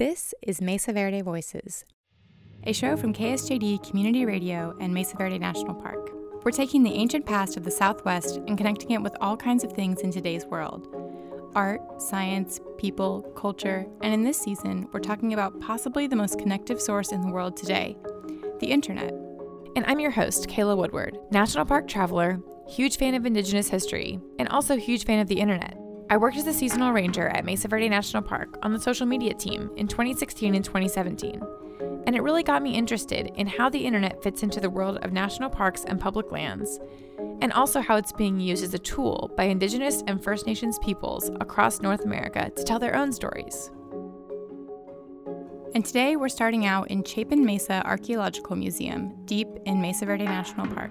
This is Mesa Verde Voices, a show from KSJD Community Radio and Mesa Verde National Park. We're taking the ancient past of the Southwest and connecting it with all kinds of things in today's world art, science, people, culture, and in this season, we're talking about possibly the most connective source in the world today the internet. And I'm your host, Kayla Woodward, National Park traveler, huge fan of Indigenous history, and also huge fan of the internet. I worked as a seasonal ranger at Mesa Verde National Park on the social media team in 2016 and 2017, and it really got me interested in how the internet fits into the world of national parks and public lands, and also how it's being used as a tool by Indigenous and First Nations peoples across North America to tell their own stories. And today we're starting out in Chapin Mesa Archaeological Museum, deep in Mesa Verde National Park.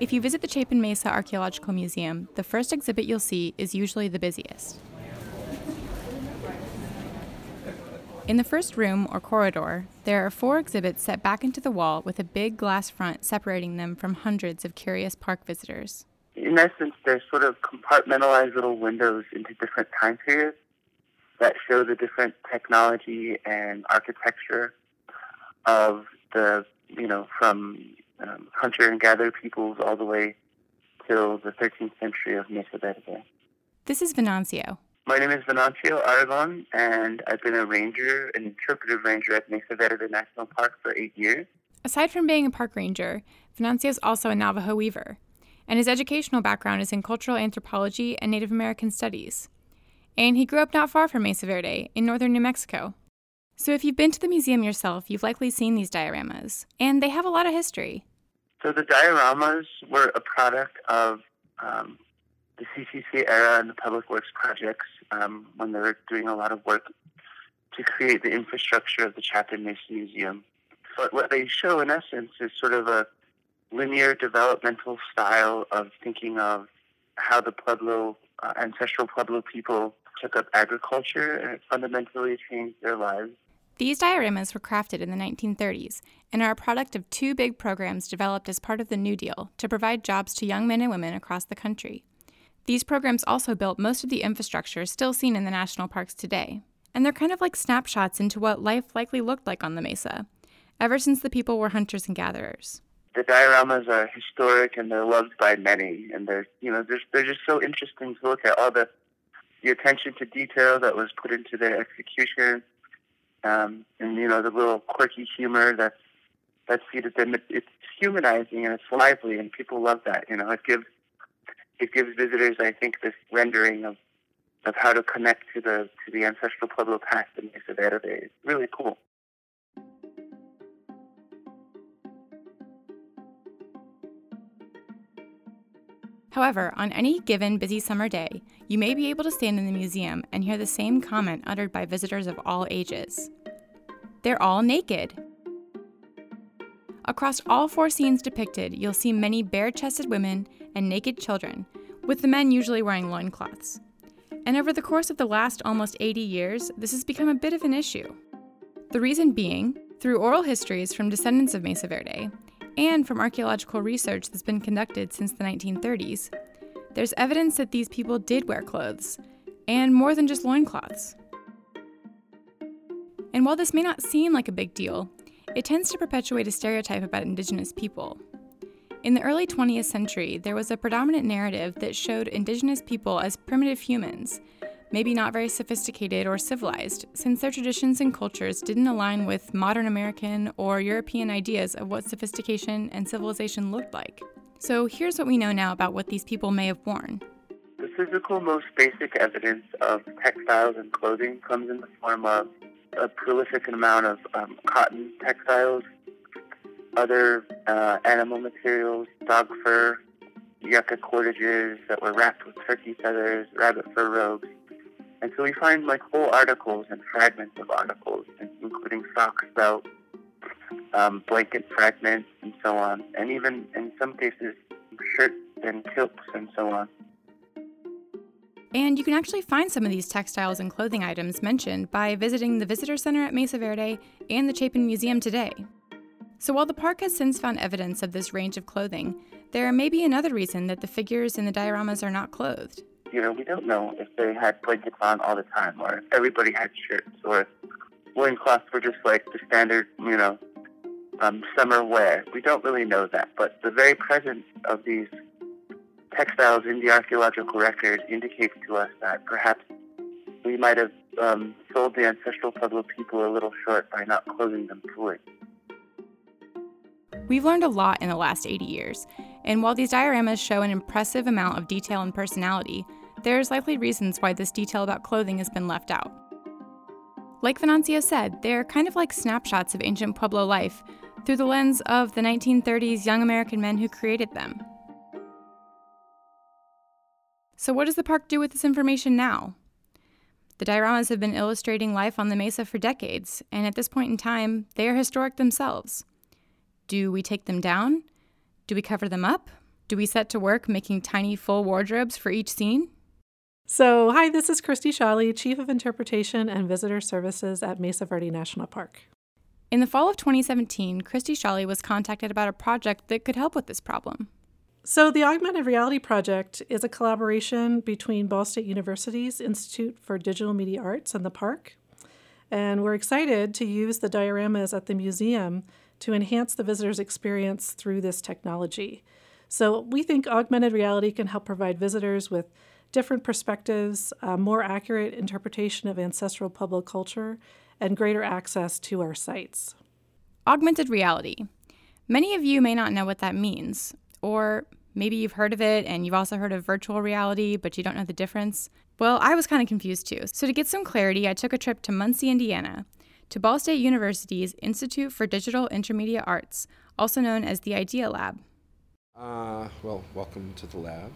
If you visit the Chapin Mesa Archaeological Museum, the first exhibit you'll see is usually the busiest. In the first room or corridor, there are four exhibits set back into the wall with a big glass front separating them from hundreds of curious park visitors. In essence, they're sort of compartmentalized little windows into different time periods that show the different technology and architecture of the, you know, from um, hunter and gatherer peoples all the way till the 13th century of Mesa Verde. This is Venancio. My name is Venancio Aragon, and I've been a ranger, an interpretive ranger at Mesa Verde National Park for eight years. Aside from being a park ranger, Venancio is also a Navajo weaver, and his educational background is in cultural anthropology and Native American studies. And he grew up not far from Mesa Verde, in northern New Mexico. So if you've been to the museum yourself, you've likely seen these dioramas, and they have a lot of history. So the dioramas were a product of um, the CCC era and the public works projects um, when they were doing a lot of work to create the infrastructure of the Chapin Mesa Museum. But what they show, in essence, is sort of a linear developmental style of thinking of how the Pueblo, uh, ancestral Pueblo people took up agriculture and it fundamentally changed their lives. These dioramas were crafted in the 1930s and are a product of two big programs developed as part of the New Deal to provide jobs to young men and women across the country. These programs also built most of the infrastructure still seen in the national parks today. And they're kind of like snapshots into what life likely looked like on the mesa, ever since the people were hunters and gatherers. The dioramas are historic and they're loved by many, and they're you know they're they're just so interesting to look at all the the attention to detail that was put into their execution, um, and you know the little quirky humor that's that's seated them. It, it's humanizing and it's lively, and people love that. You know, it gives it gives visitors, I think, this rendering of of how to connect to the to the ancestral Pueblo past in Mesa Verde. It's really cool. However, on any given busy summer day, you may be able to stand in the museum and hear the same comment uttered by visitors of all ages. They're all naked. Across all four scenes depicted, you'll see many bare chested women and naked children, with the men usually wearing loincloths. And over the course of the last almost 80 years, this has become a bit of an issue. The reason being, through oral histories from descendants of Mesa Verde, and from archaeological research that's been conducted since the 1930s, there's evidence that these people did wear clothes, and more than just loincloths. And while this may not seem like a big deal, it tends to perpetuate a stereotype about Indigenous people. In the early 20th century, there was a predominant narrative that showed Indigenous people as primitive humans maybe not very sophisticated or civilized, since their traditions and cultures didn't align with modern American or European ideas of what sophistication and civilization looked like. So here's what we know now about what these people may have worn. The physical, most basic evidence of textiles and clothing comes in the form of a prolific amount of um, cotton textiles, other uh, animal materials, dog fur, yucca cordages that were wrapped with turkey feathers, rabbit fur robes, and so we find like whole articles and fragments of articles, including socks, belt, um, blanket fragments, and so on, and even in some cases shirts and kilts and so on. And you can actually find some of these textiles and clothing items mentioned by visiting the Visitor Center at Mesa Verde and the Chapin Museum today. So while the park has since found evidence of this range of clothing, there may be another reason that the figures in the dioramas are not clothed. You know, we don't know if they had blankets on all the time, or if everybody had shirts, or if loincloths were just like the standard, you know, um, summer wear. We don't really know that, but the very presence of these textiles in the archaeological record indicates to us that perhaps we might have um, sold the ancestral Pueblo people a little short by not clothing them fully. We've learned a lot in the last 80 years, and while these dioramas show an impressive amount of detail and personality, there's likely reasons why this detail about clothing has been left out. Like Venancio said, they're kind of like snapshots of ancient Pueblo life through the lens of the 1930s young American men who created them. So, what does the park do with this information now? The dioramas have been illustrating life on the mesa for decades, and at this point in time, they are historic themselves. Do we take them down? Do we cover them up? Do we set to work making tiny full wardrobes for each scene? So, hi, this is Kristy Sholly, Chief of Interpretation and Visitor Services at Mesa Verde National Park. In the fall of 2017, Kristy Sholly was contacted about a project that could help with this problem. So, the Augmented Reality Project is a collaboration between Ball State University's Institute for Digital Media Arts and the park. And we're excited to use the dioramas at the museum to enhance the visitor's experience through this technology. So, we think augmented reality can help provide visitors with different perspectives, a more accurate interpretation of ancestral Pueblo culture, and greater access to our sites. Augmented reality. Many of you may not know what that means, or maybe you've heard of it and you've also heard of virtual reality, but you don't know the difference. Well, I was kind of confused too. So, to get some clarity, I took a trip to Muncie, Indiana, to Ball State University's Institute for Digital Intermedia Arts, also known as the IDIA Lab. Uh, well, welcome to the lab.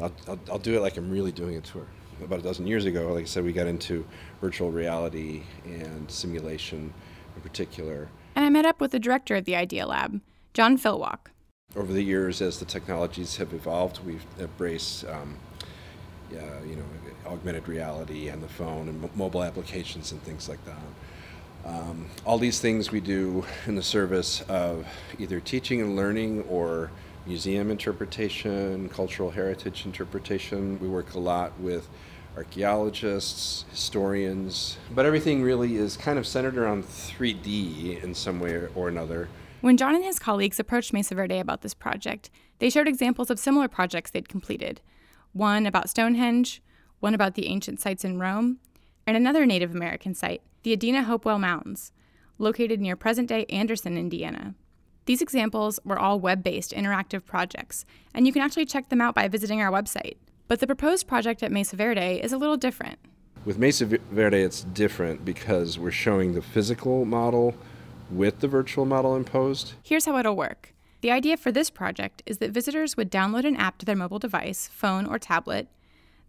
I'll, I'll, I'll do it like I'm really doing a tour about a dozen years ago, like I said, we got into virtual reality and simulation in particular. And I met up with the director of the IDIA Lab, John Filwalk. Over the years, as the technologies have evolved, we've embraced, um, uh, you know, augmented reality and the phone and m- mobile applications and things like that. Um, all these things we do in the service of either teaching and learning or museum interpretation, cultural heritage interpretation. We work a lot with archaeologists, historians, but everything really is kind of centered around 3D in some way or another. When John and his colleagues approached Mesa Verde about this project, they showed examples of similar projects they'd completed one about Stonehenge, one about the ancient sites in Rome, and another Native American site, the Adena Hopewell Mounds, located near present day Anderson, Indiana. These examples were all web based interactive projects, and you can actually check them out by visiting our website. But the proposed project at Mesa Verde is a little different. With Mesa Verde, it's different because we're showing the physical model with the virtual model imposed. Here's how it'll work. The idea for this project is that visitors would download an app to their mobile device, phone, or tablet,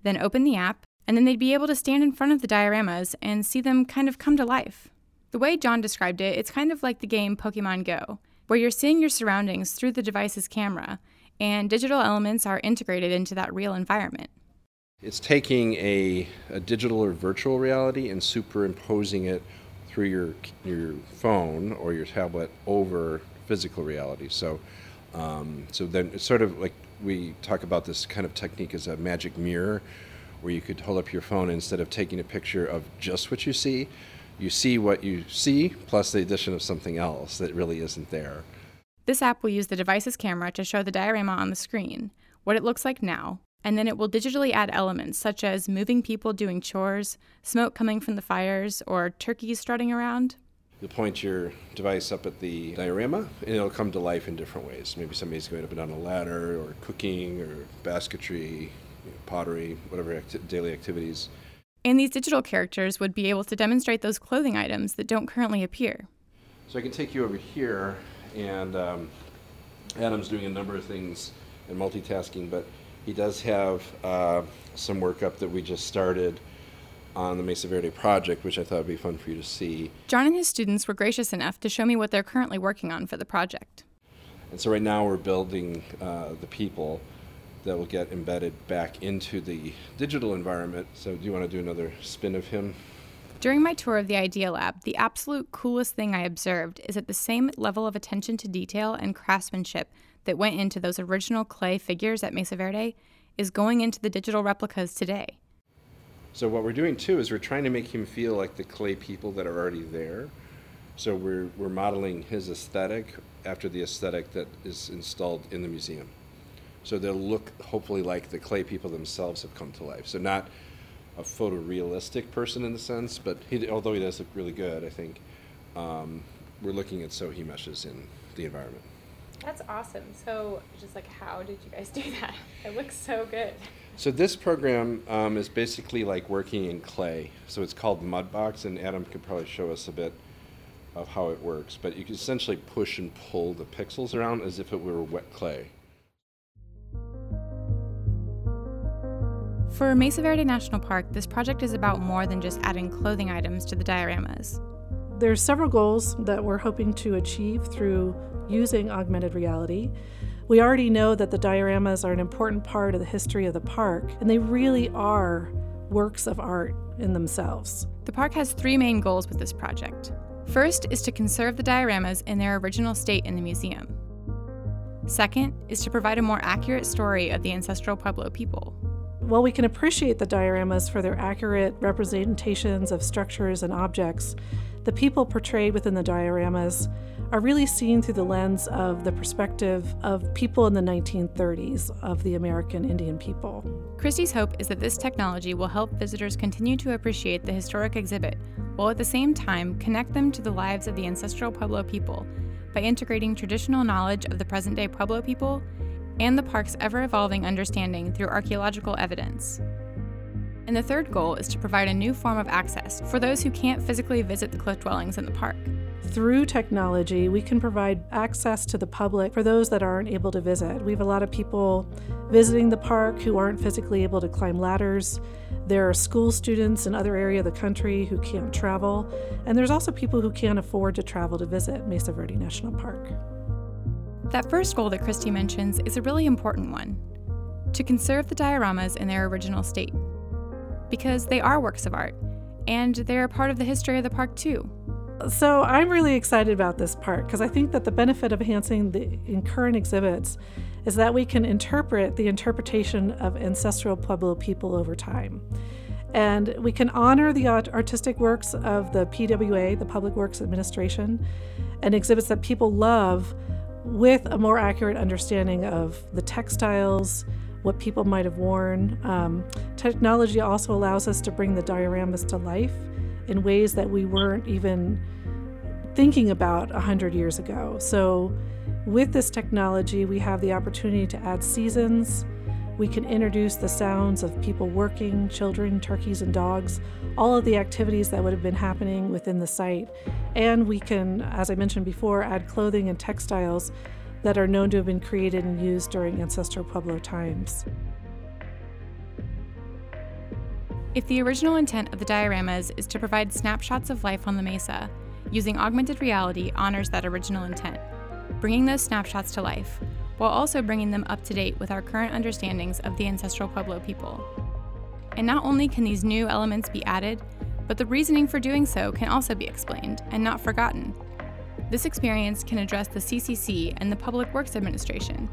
then open the app, and then they'd be able to stand in front of the dioramas and see them kind of come to life. The way John described it, it's kind of like the game Pokemon Go, where you're seeing your surroundings through the device's camera, and digital elements are integrated into that real environment. It's taking a, a digital or virtual reality and superimposing it through your your phone or your tablet over physical reality. So, um, so then it's sort of like we talk about this kind of technique as a magic mirror, where you could hold up your phone instead of taking a picture of just what you see, you see what you see plus the addition of something else that really isn't there. This app will use the device's camera to show the diorama on the screen, what it looks like now, and then it will digitally add elements such as moving people doing chores, smoke coming from the fires, or turkeys strutting around. You'll point your device up at the diorama and it'll come to life in different ways. Maybe somebody's going up and down a ladder, or cooking, or basketry, you know, pottery, whatever acti- daily activities. And these digital characters would be able to demonstrate those clothing items that don't currently appear. So I can take you over here and um, Adam's doing a number of things and multitasking, but he does have uh, some work up that we just started on the Mesa Verde project, which I thought would be fun for you to see. John and his students were gracious enough to show me what they're currently working on for the project. And so right now we're building uh, the people that will get embedded back into the digital environment. So do you want to do another spin of him? During my tour of the IDIA Lab, the absolute coolest thing I observed is that the same level of attention to detail and craftsmanship that went into those original clay figures at Mesa Verde is going into the digital replicas today. So what we're doing too is we're trying to make him feel like the clay people that are already there. So we're, we're modeling his aesthetic after the aesthetic that is installed in the museum. So they'll look hopefully like the clay people themselves have come to life. So not a photorealistic person in the sense, but he, although he does look really good, I think um, we're looking at so he meshes in the environment. That's awesome. So, just like, how did you guys do that? It looks so good. So this program um, is basically like working in clay. So it's called Mudbox, and Adam could probably show us a bit of how it works. But you can essentially push and pull the pixels around as if it were wet clay. For Mesa Verde National Park, this project is about more than just adding clothing items to the dioramas. There's several goals that we're hoping to achieve through using augmented reality. We already know that the dioramas are an important part of the history of the park, and they really are works of art in themselves. The park has three main goals with this project. First is to conserve the dioramas in their original state in the museum. Second is to provide a more accurate story of the ancestral Pueblo people. While we can appreciate the dioramas for their accurate representations of structures and objects, the people portrayed within the dioramas are really seen through the lens of the perspective of people in the 1930s of the American Indian people. Kristy's hope is that this technology will help visitors continue to appreciate the historic exhibit, while at the same time connect them to the lives of the ancestral Pueblo people by integrating traditional knowledge of the present day Pueblo people and the park's ever evolving understanding through archaeological evidence. And the third goal is to provide a new form of access for those who can't physically visit the cliff dwellings in the park. Through technology, we can provide access to the public for those that aren't able to visit. We have a lot of people visiting the park who aren't physically able to climb ladders. There are school students in other areas of the country who can't travel, and there's also people who can't afford to travel to visit Mesa Verde National Park. That first goal that Kristy mentions is a really important one to conserve the dioramas in their original state. Because they are works of art, and they're part of the history of the park too. So I'm really excited about this part because I think that the benefit of enhancing the current exhibits is that we can interpret the interpretation of ancestral Pueblo people over time. And we can honor the artistic works of the PWA, the Public Works Administration, and exhibits that people love with a more accurate understanding of the textiles, what people might have worn. Um, technology also allows us to bring the dioramas to life in ways that we weren't even thinking about 100 years ago. So, with this technology, we have the opportunity to add seasons. We can introduce the sounds of people working, children, turkeys, and dogs, all of the activities that would have been happening within the site. And we can, as I mentioned before, add clothing and textiles that are known to have been created and used during ancestral Pueblo times. If the original intent of the dioramas is to provide snapshots of life on the mesa, using augmented reality honors that original intent, bringing those snapshots to life, while also bringing them up to date with our current understandings of the ancestral Pueblo people. And not only can these new elements be added, but the reasoning for doing so can also be explained and not forgotten. This experience can address the CCC and the Public Works Administration,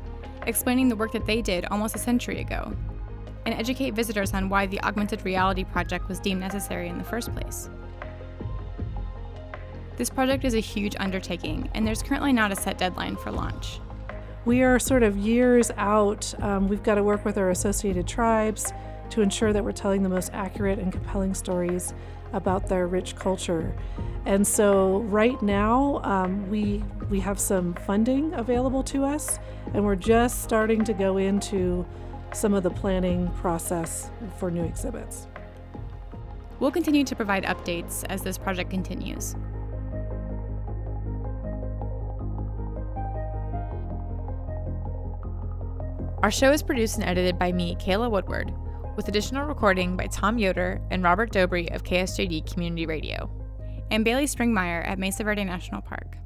explaining the work that they did almost a century ago and educate visitors on why the augmented reality project was deemed necessary in the first place. This project is a huge undertaking, and there's currently not a set deadline for launch. We are sort of years out. Um, we've got to work with our associated tribes to ensure that we're telling the most accurate and compelling stories about their rich culture. And so, right now, um, we we have some funding available to us, and we're just starting to go into some of the planning process for new exhibits. We'll continue to provide updates as this project continues. Our show is produced and edited by me, Kayla Woodward, with additional recording by Tom Yoder and Robert Dobry of KSJD Community Radio, and Bailey Springmeyer at Mesa Verde National Park.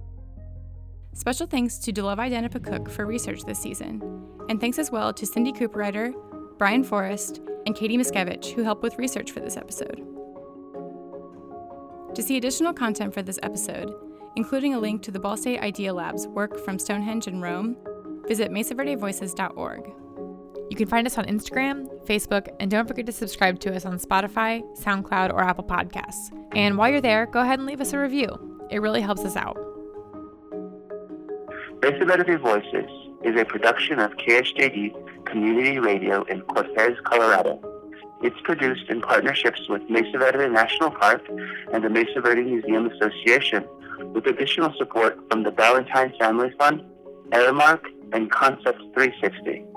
Special thanks to Delovai Danipa for research this season, and thanks as well to Cindy Cooperrider, Brian Forrest, and Katie Miskevich, who helped with research for this episode. To see additional content for this episode, including a link to the Ball State IDIA Lab's work from Stonehenge in Rome, visit mesaverdevoices.org. You can find us on Instagram, Facebook, and don't forget to subscribe to us on Spotify, SoundCloud, or Apple Podcasts. And while you're there, go ahead and leave us a review. It really helps us out. Mesa Verde Voices is a production of KSJD Community Radio in Cortez, Colorado. It's produced in partnerships with Mesa Verde National Park and the Mesa Verde Museum Association, with additional support from the Ballantyne Family Fund, Aramark, and Concepts 360.